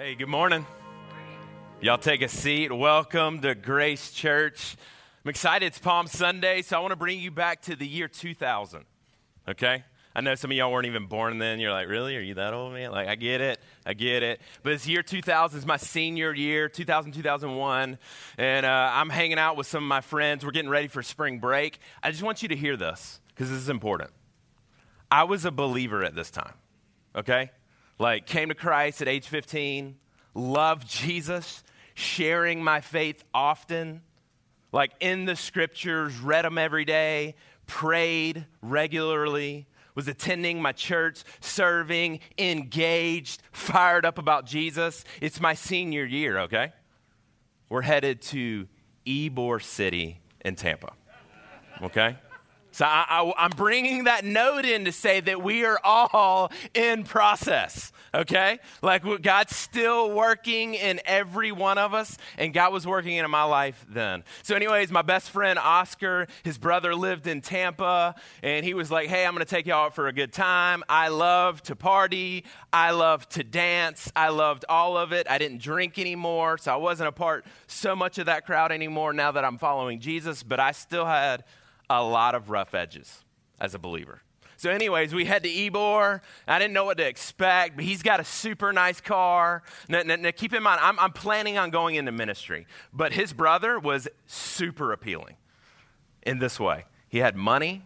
Hey, good morning. Y'all take a seat. Welcome to Grace Church. I'm excited. It's Palm Sunday, so I want to bring you back to the year 2000. Okay? I know some of y'all weren't even born then. You're like, really? Are you that old, man? Like, I get it. I get it. But it's year 2000. It's my senior year, 2000, 2001. And uh, I'm hanging out with some of my friends. We're getting ready for spring break. I just want you to hear this because this is important. I was a believer at this time. Okay? Like, came to Christ at age 15, loved Jesus, sharing my faith often, like in the scriptures, read them every day, prayed regularly, was attending my church, serving, engaged, fired up about Jesus. It's my senior year, okay? We're headed to Ybor City in Tampa, okay? So I, am bringing that note in to say that we are all in process, okay? Like God's still working in every one of us, and God was working in my life then. So, anyways, my best friend Oscar, his brother lived in Tampa, and he was like, hey, I'm gonna take y'all out for a good time. I love to party, I love to dance, I loved all of it. I didn't drink anymore, so I wasn't a part so much of that crowd anymore now that I'm following Jesus, but I still had a lot of rough edges as a believer. So, anyways, we head to Ybor. I didn't know what to expect, but he's got a super nice car. Now, now, now keep in mind, I'm, I'm planning on going into ministry, but his brother was super appealing in this way. He had money,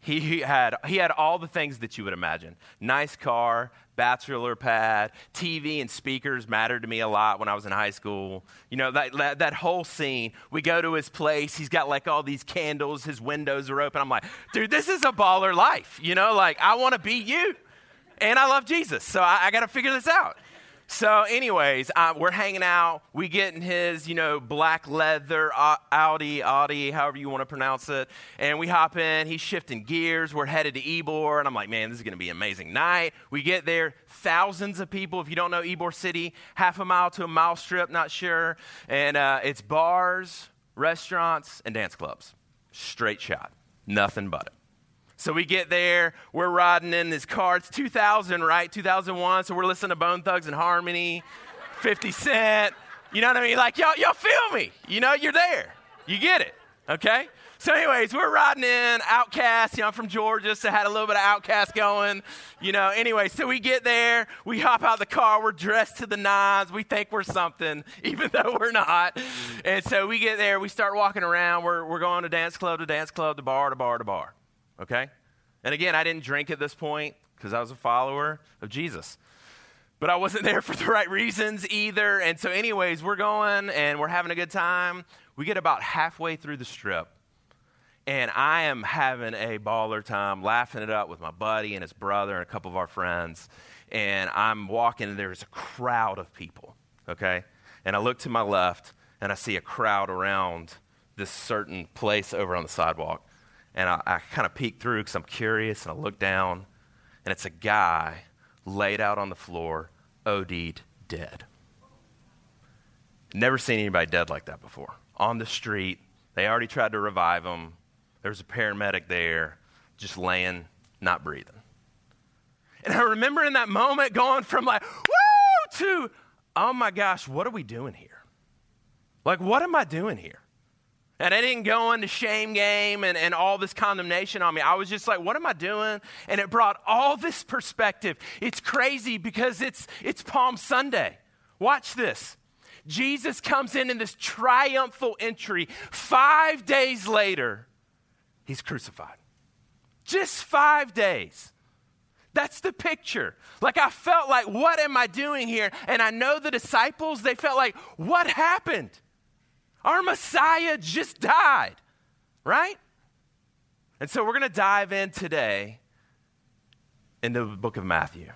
he, he, had, he had all the things that you would imagine nice car, bachelor pad, TV and speakers mattered to me a lot when I was in high school. You know, that, that, that, whole scene. We go to his place, he's got like all these candles, his windows are open. I'm like, dude, this is a baller life. You know, like I want to be you. And I love Jesus, so I, I got to figure this out. So, anyways, uh, we're hanging out. We get in his, you know, black leather uh, Audi, Audi, however you want to pronounce it, and we hop in. He's shifting gears. We're headed to Ybor, and I'm like, man, this is going to be an amazing night. We get there, thousands of people. If you don't know Ybor City, half a mile to a mile strip, not sure, and uh, it's bars, restaurants, and dance clubs. Straight shot, nothing but it. So we get there, we're riding in this car. It's 2000, right? 2001. So we're listening to Bone Thugs and Harmony, 50 Cent. You know what I mean? Like, y'all, y'all feel me. You know, you're there. You get it. Okay? So, anyways, we're riding in OutKast. You know, I'm from Georgia, so I had a little bit of OutKast going. You know, anyway, so we get there, we hop out the car, we're dressed to the nines, we think we're something, even though we're not. And so we get there, we start walking around, we're, we're going to dance club to dance club to bar to bar to bar okay? And again, I didn't drink at this point because I was a follower of Jesus. But I wasn't there for the right reasons either. And so, anyways, we're going and we're having a good time. We get about halfway through the strip, and I am having a baller time, laughing it up with my buddy and his brother and a couple of our friends. And I'm walking, and there's a crowd of people, okay? And I look to my left, and I see a crowd around this certain place over on the sidewalk. And I, I kind of peek through because I'm curious, and I look down, and it's a guy laid out on the floor, OD'd dead. Never seen anybody dead like that before. On the street, they already tried to revive him. There's a paramedic there, just laying, not breathing. And I remember in that moment going from like, woo, to, oh my gosh, what are we doing here? Like, what am I doing here? And I didn't go into shame game and, and all this condemnation on me. I was just like, what am I doing? And it brought all this perspective. It's crazy because it's, it's Palm Sunday. Watch this. Jesus comes in in this triumphal entry. Five days later, he's crucified. Just five days. That's the picture. Like, I felt like, what am I doing here? And I know the disciples, they felt like, what happened? Our Messiah just died, right? And so we're going to dive in today into the book of Matthew.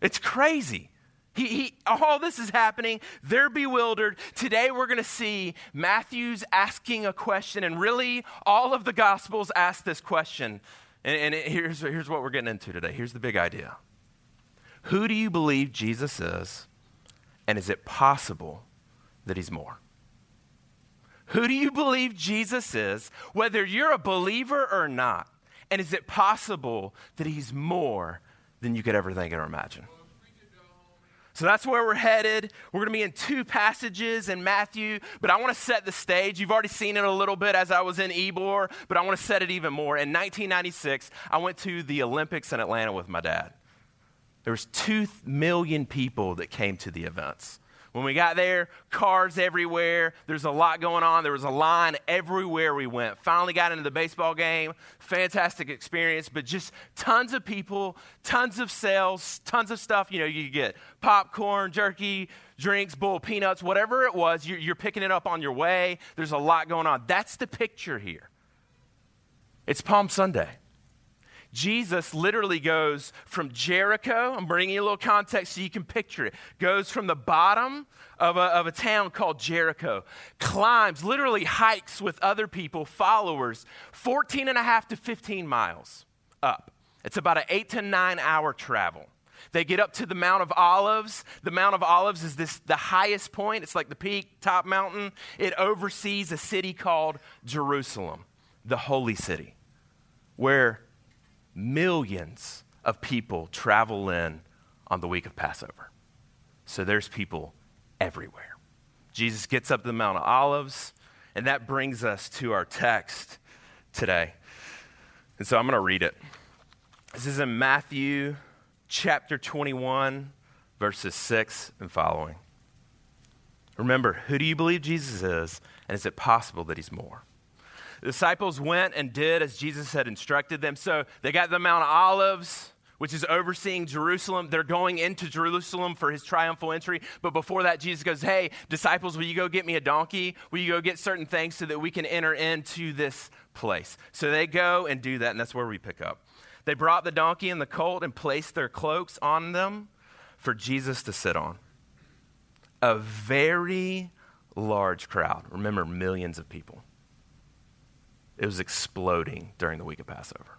It's crazy. He, he, all this is happening. They're bewildered. Today, we're going to see Matthew's asking a question, and really, all of the Gospels ask this question. And, and it, here's, here's what we're getting into today. Here's the big idea Who do you believe Jesus is? And is it possible that he's more? Who do you believe Jesus is, whether you're a believer or not? And is it possible that he's more than you could ever think or imagine? So that's where we're headed. We're going to be in two passages in Matthew, but I want to set the stage. You've already seen it a little bit as I was in Ybor, but I want to set it even more. In 1996, I went to the Olympics in Atlanta with my dad. There was 2 million people that came to the events. When we got there, cars everywhere. There's a lot going on. There was a line everywhere we went. Finally got into the baseball game. Fantastic experience, but just tons of people, tons of sales, tons of stuff. You know, you get popcorn, jerky, drinks, bowl peanuts, whatever it was. You're, you're picking it up on your way. There's a lot going on. That's the picture here. It's Palm Sunday. Jesus literally goes from Jericho, I'm bringing you a little context so you can picture it, goes from the bottom of a, of a town called Jericho, climbs, literally hikes with other people, followers, 14 and a half to 15 miles up. It's about an eight to nine hour travel. They get up to the Mount of Olives. The Mount of Olives is this the highest point. It's like the peak, top mountain. It oversees a city called Jerusalem, the holy city, where millions of people travel in on the week of Passover. So there's people everywhere. Jesus gets up the Mount of Olives, and that brings us to our text today. And so I'm going to read it. This is in Matthew chapter 21, verses 6 and following. Remember, who do you believe Jesus is, and is it possible that he's more? The disciples went and did as Jesus had instructed them. So they got the Mount of Olives, which is overseeing Jerusalem. They're going into Jerusalem for his triumphal entry. But before that, Jesus goes, Hey, disciples, will you go get me a donkey? Will you go get certain things so that we can enter into this place? So they go and do that, and that's where we pick up. They brought the donkey and the colt and placed their cloaks on them for Jesus to sit on. A very large crowd. Remember, millions of people it was exploding during the week of Passover.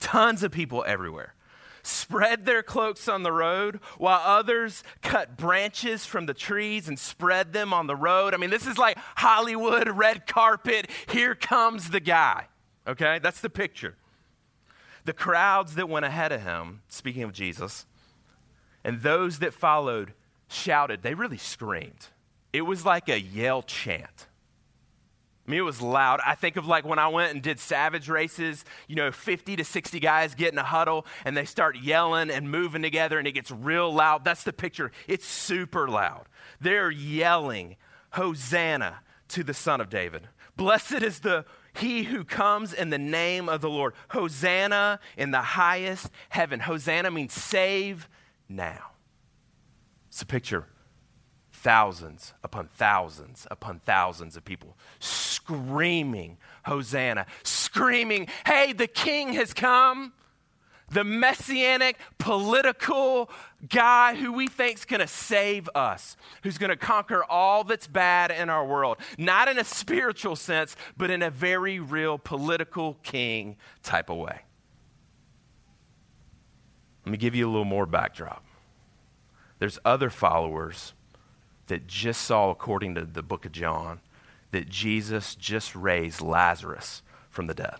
Tons of people everywhere spread their cloaks on the road while others cut branches from the trees and spread them on the road. I mean, this is like Hollywood red carpet. Here comes the guy. Okay? That's the picture. The crowds that went ahead of him, speaking of Jesus, and those that followed shouted. They really screamed. It was like a yell chant. I mean, it was loud. I think of like when I went and did savage races, you know, 50 to 60 guys get in a huddle and they start yelling and moving together and it gets real loud. That's the picture. It's super loud. They're yelling, Hosanna to the Son of David. Blessed is the he who comes in the name of the Lord. Hosanna in the highest heaven. Hosanna means save now. It's a picture thousands upon thousands upon thousands of people screaming, Hosanna, screaming, hey, the king has come. The messianic political guy who we think is going to save us, who's going to conquer all that's bad in our world. Not in a spiritual sense, but in a very real political king type of way. Let me give you a little more backdrop. There's other followers that just saw, according to the book of John, that Jesus just raised Lazarus from the dead.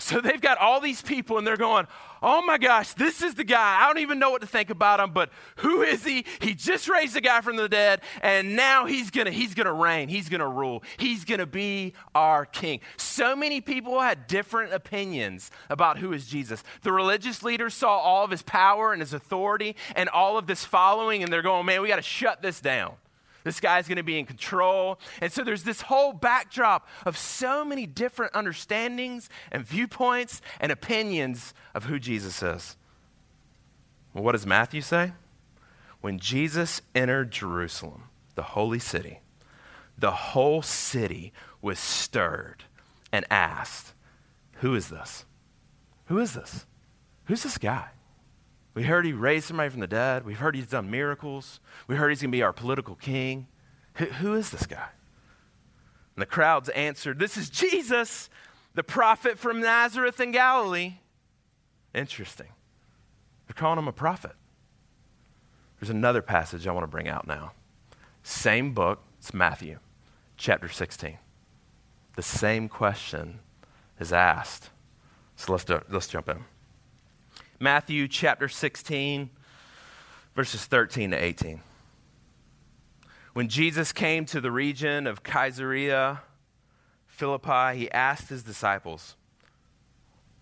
So they've got all these people and they're going, oh my gosh, this is the guy. I don't even know what to think about him, but who is he? He just raised a guy from the dead and now he's to he's to reign. He's to rule. He's to be our king. So many people had different opinions about who is Jesus. The religious leaders saw all of his power and his authority and all of this following and they're going, "Man, we got to shut this down." This guy's going to be in control. And so there's this whole backdrop of so many different understandings and viewpoints and opinions of who Jesus is. Well, what does Matthew say? When Jesus entered Jerusalem, the holy city, the whole city was stirred and asked, Who is this? Who is this? Who's this guy? We heard he raised somebody from the dead. We've heard he's done miracles. We heard he's going to be our political king. Who, who is this guy? And the crowds answered, This is Jesus, the prophet from Nazareth in Galilee. Interesting. They're calling him a prophet. There's another passage I want to bring out now. Same book, it's Matthew, chapter 16. The same question is asked. So let's, do, let's jump in. Matthew chapter 16, verses 13 to 18. When Jesus came to the region of Caesarea Philippi, he asked his disciples,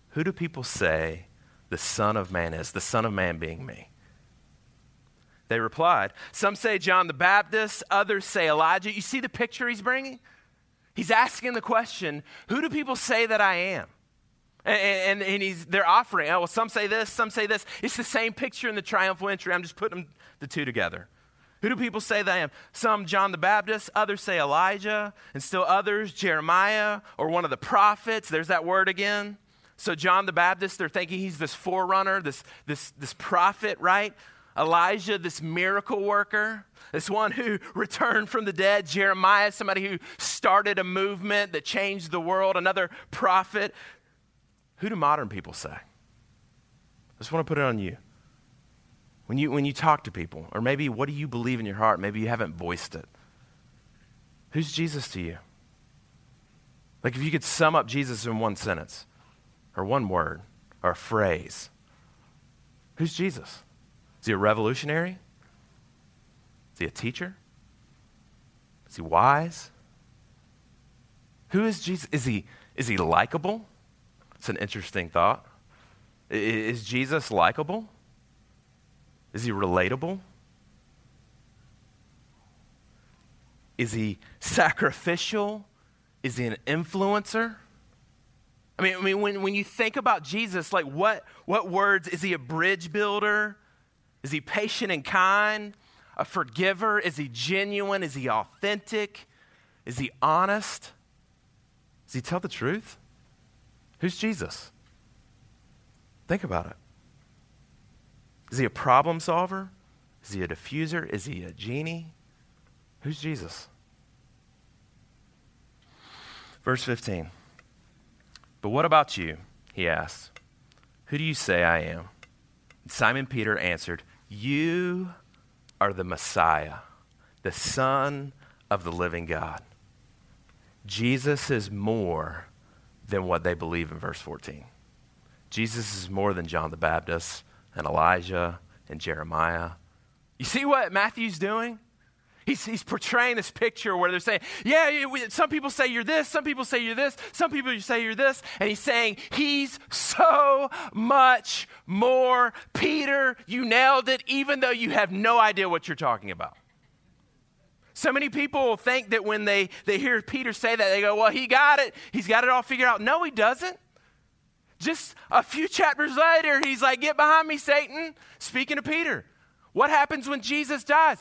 Who do people say the Son of Man is? The Son of Man being me. They replied, Some say John the Baptist, others say Elijah. You see the picture he's bringing? He's asking the question, Who do people say that I am? And, and, and he's, they're offering, oh, well, some say this, some say this. It's the same picture in the triumphal entry. I'm just putting the two together. Who do people say that I am? Some John the Baptist, others say Elijah, and still others Jeremiah or one of the prophets. There's that word again. So, John the Baptist, they're thinking he's this forerunner, this, this, this prophet, right? Elijah, this miracle worker, this one who returned from the dead. Jeremiah, somebody who started a movement that changed the world. Another prophet who do modern people say? I just want to put it on you. When you, when you talk to people, or maybe what do you believe in your heart? Maybe you haven't voiced it. Who's Jesus to you? Like if you could sum up Jesus in one sentence, or one word, or a phrase, who's Jesus? Is he a revolutionary? Is he a teacher? Is he wise? Who is Jesus? Is he, is he likable? It's an interesting thought. Is Jesus likable? Is he relatable? Is he sacrificial? Is he an influencer? I mean, I mean when, when you think about Jesus, like what, what words? Is he a bridge builder? Is he patient and kind? A forgiver? Is he genuine? Is he authentic? Is he honest? Does he tell the truth? Who's Jesus? Think about it. Is he a problem solver? Is he a diffuser? Is he a genie? Who's Jesus? Verse 15. But what about you? He asked. Who do you say I am? And Simon Peter answered, You are the Messiah, the Son of the living God. Jesus is more than what they believe in verse 14. Jesus is more than John the Baptist and Elijah and Jeremiah. You see what Matthew's doing? He's, he's portraying this picture where they're saying, Yeah, some people say you're this, some people say you're this, some people say you're this. And he's saying, He's so much more. Peter, you nailed it, even though you have no idea what you're talking about. So many people think that when they, they hear Peter say that, they go, Well, he got it. He's got it all figured out. No, he doesn't. Just a few chapters later, he's like, Get behind me, Satan. Speaking to Peter. What happens when Jesus dies?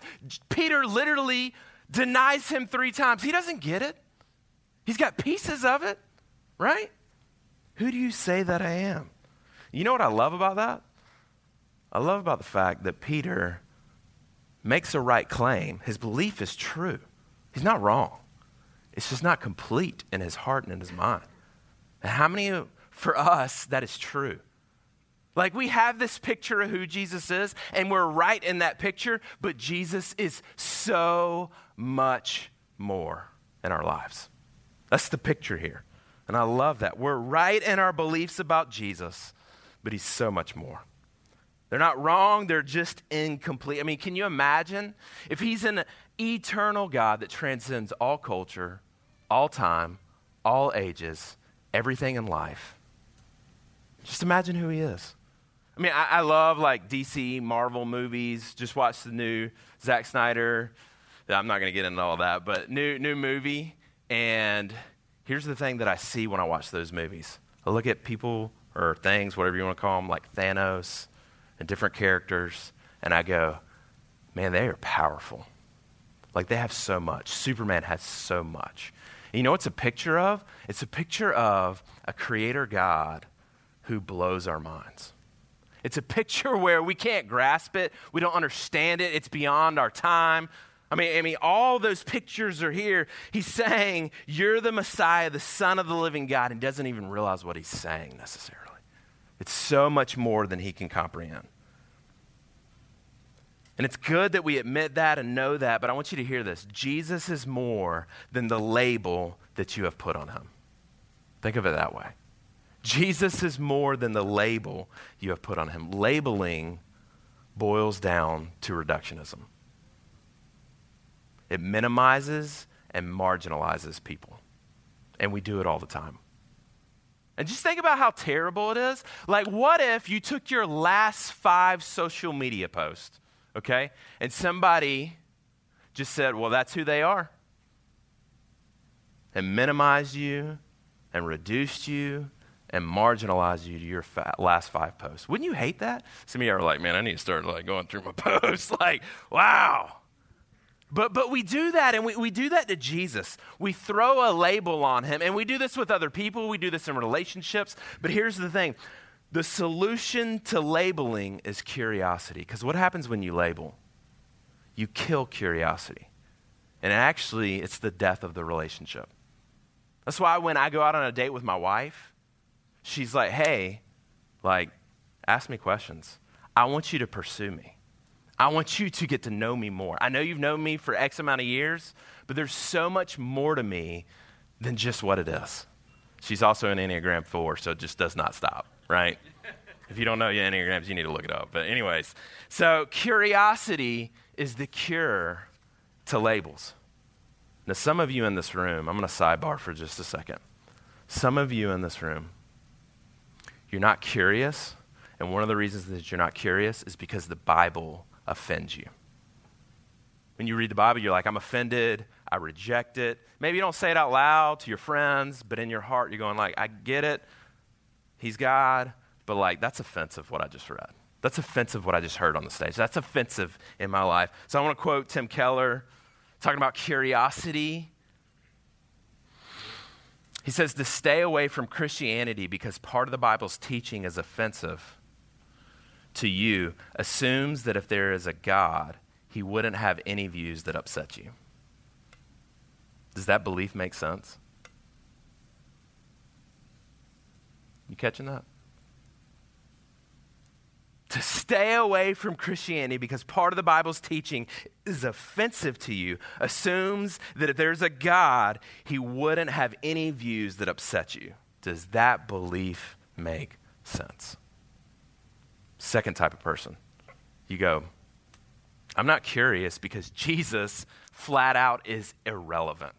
Peter literally denies him three times. He doesn't get it. He's got pieces of it, right? Who do you say that I am? You know what I love about that? I love about the fact that Peter makes a right claim, his belief is true. He's not wrong. It's just not complete in his heart and in his mind. And how many of, for us that is true? Like we have this picture of who Jesus is, and we're right in that picture, but Jesus is so much more in our lives. That's the picture here. And I love that. We're right in our beliefs about Jesus, but he's so much more. They're not wrong, they're just incomplete. I mean, can you imagine if he's an eternal God that transcends all culture, all time, all ages, everything in life? Just imagine who he is. I mean, I, I love like DC, Marvel movies. Just watch the new Zack Snyder. I'm not going to get into all that, but new, new movie. And here's the thing that I see when I watch those movies I look at people or things, whatever you want to call them, like Thanos and different characters, and I go, man, they are powerful. Like they have so much. Superman has so much. And you know what's a picture of? It's a picture of a creator God who blows our minds. It's a picture where we can't grasp it, we don't understand it, it's beyond our time. I mean, I mean, all those pictures are here. He's saying, You're the Messiah, the Son of the living God, and doesn't even realize what he's saying necessarily. It's so much more than he can comprehend. And it's good that we admit that and know that, but I want you to hear this. Jesus is more than the label that you have put on him. Think of it that way. Jesus is more than the label you have put on him. Labeling boils down to reductionism. It minimizes and marginalizes people. And we do it all the time. And just think about how terrible it is. Like, what if you took your last five social media posts, okay, and somebody just said, well, that's who they are, and minimized you, and reduced you, and marginalized you to your fa- last five posts? Wouldn't you hate that? Some of you are like, man, I need to start like going through my posts. like, wow. But, but we do that, and we, we do that to Jesus. We throw a label on him, and we do this with other people. We do this in relationships. But here's the thing the solution to labeling is curiosity. Because what happens when you label? You kill curiosity. And actually, it's the death of the relationship. That's why when I go out on a date with my wife, she's like, hey, like, ask me questions. I want you to pursue me. I want you to get to know me more. I know you've known me for X amount of years, but there's so much more to me than just what it is. She's also an Enneagram 4, so it just does not stop, right? if you don't know your Enneagrams, you need to look it up. But, anyways, so curiosity is the cure to labels. Now, some of you in this room, I'm going to sidebar for just a second. Some of you in this room, you're not curious, and one of the reasons that you're not curious is because the Bible offends you. When you read the Bible, you're like, I'm offended. I reject it. Maybe you don't say it out loud to your friends, but in your heart, you're going like, I get it. He's God, but like, that's offensive what I just read. That's offensive what I just heard on the stage. That's offensive in my life. So I want to quote Tim Keller talking about curiosity. He says to stay away from Christianity because part of the Bible's teaching is offensive to you assumes that if there is a God, he wouldn't have any views that upset you. Does that belief make sense? You catching that? To stay away from Christianity because part of the Bible's teaching is offensive to you assumes that if there's a God, he wouldn't have any views that upset you. Does that belief make sense? Second type of person. You go, I'm not curious because Jesus flat out is irrelevant.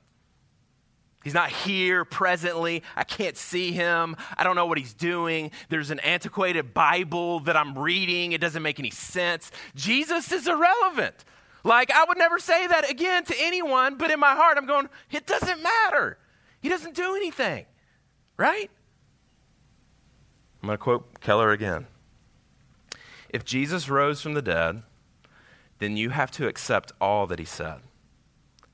He's not here presently. I can't see him. I don't know what he's doing. There's an antiquated Bible that I'm reading. It doesn't make any sense. Jesus is irrelevant. Like, I would never say that again to anyone, but in my heart, I'm going, it doesn't matter. He doesn't do anything, right? I'm going to quote Keller again. If Jesus rose from the dead, then you have to accept all that he said.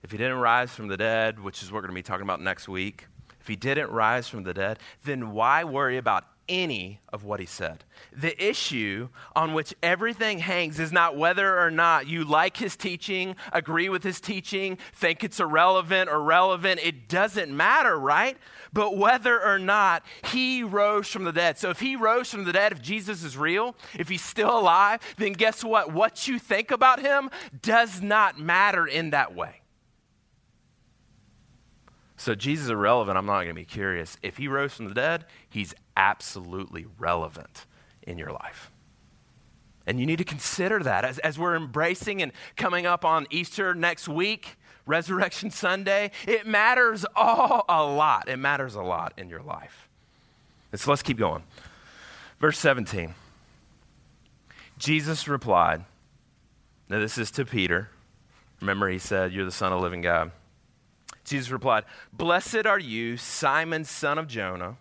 If he didn't rise from the dead, which is what we're going to be talking about next week, if he didn't rise from the dead, then why worry about any of what he said. The issue on which everything hangs is not whether or not you like his teaching, agree with his teaching, think it's irrelevant or relevant. It doesn't matter, right? But whether or not he rose from the dead. So if he rose from the dead, if Jesus is real, if he's still alive, then guess what? What you think about him does not matter in that way. So Jesus is irrelevant. I'm not going to be curious. If he rose from the dead, he's absolutely relevant in your life. And you need to consider that as, as we're embracing and coming up on Easter next week, Resurrection Sunday. It matters all a lot. It matters a lot in your life. And so let's keep going. Verse 17. Jesus replied, Now this is to Peter. Remember, he said, You're the Son of the living God. Jesus replied, Blessed are you, Simon, son of Jonah,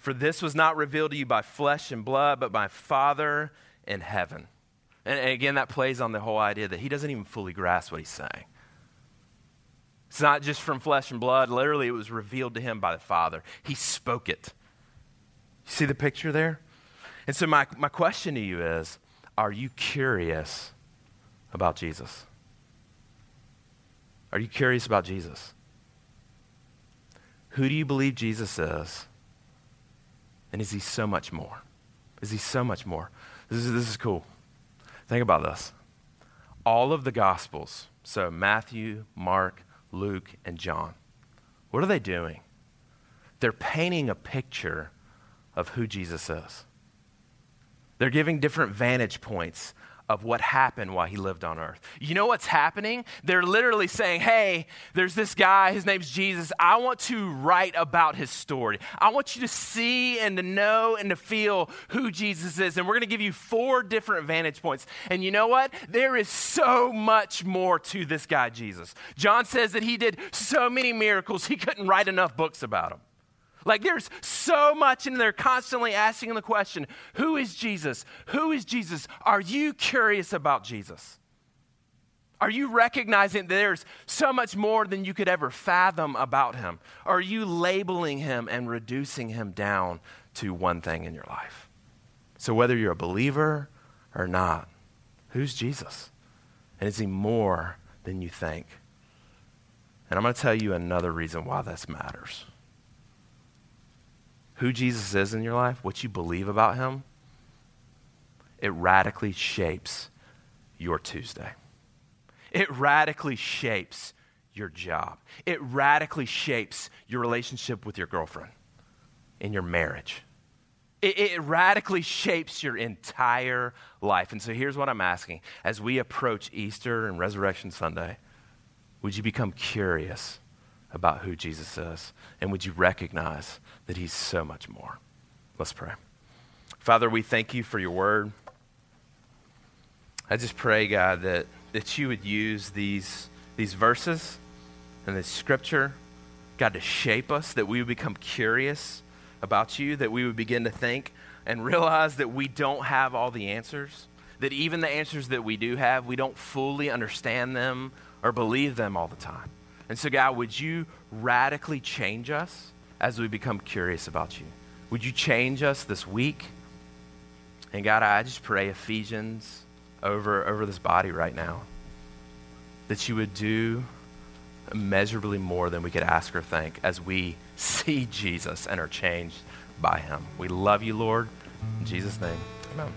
for this was not revealed to you by flesh and blood, but by Father in heaven. And again, that plays on the whole idea that he doesn't even fully grasp what he's saying. It's not just from flesh and blood. Literally, it was revealed to him by the Father. He spoke it. You see the picture there? And so, my, my question to you is Are you curious about Jesus? Are you curious about Jesus? Who do you believe Jesus is? And is he so much more? Is he so much more? This is, this is cool. Think about this. All of the Gospels, so Matthew, Mark, Luke, and John, what are they doing? They're painting a picture of who Jesus is. They're giving different vantage points of what happened while he lived on earth. You know what's happening? They're literally saying, Hey, there's this guy, his name's Jesus. I want to write about his story. I want you to see and to know and to feel who Jesus is. And we're going to give you four different vantage points. And you know what? There is so much more to this guy, Jesus. John says that he did so many miracles, he couldn't write enough books about him. Like there's so much, and they're constantly asking the question Who is Jesus? Who is Jesus? Are you curious about Jesus? Are you recognizing there's so much more than you could ever fathom about him? Are you labeling him and reducing him down to one thing in your life? So, whether you're a believer or not, who's Jesus? And is he more than you think? And I'm going to tell you another reason why this matters who Jesus is in your life, what you believe about him, it radically shapes your Tuesday. It radically shapes your job. It radically shapes your relationship with your girlfriend in your marriage. It, it, radically shapes your entire life. And so here's what I'm asking as we approach Easter and Resurrection Sunday, would you become curious about who Jesus is? And would you recognize that he's so much more? Let's pray. Father, we thank you for your word. I just pray, God, that, that you would use these, these verses and this scripture, God, to shape us, that we would become curious about you, that we would begin to think and realize that we don't have all the answers, that even the answers that we do have, we don't fully understand them or believe them all the time. And so, God, would you radically change us as we become curious about you? Would you change us this week? And God, I just pray Ephesians over, over this body right now that you would do immeasurably more than we could ask or think as we see Jesus and are changed by him. We love you, Lord. In Jesus' name, amen.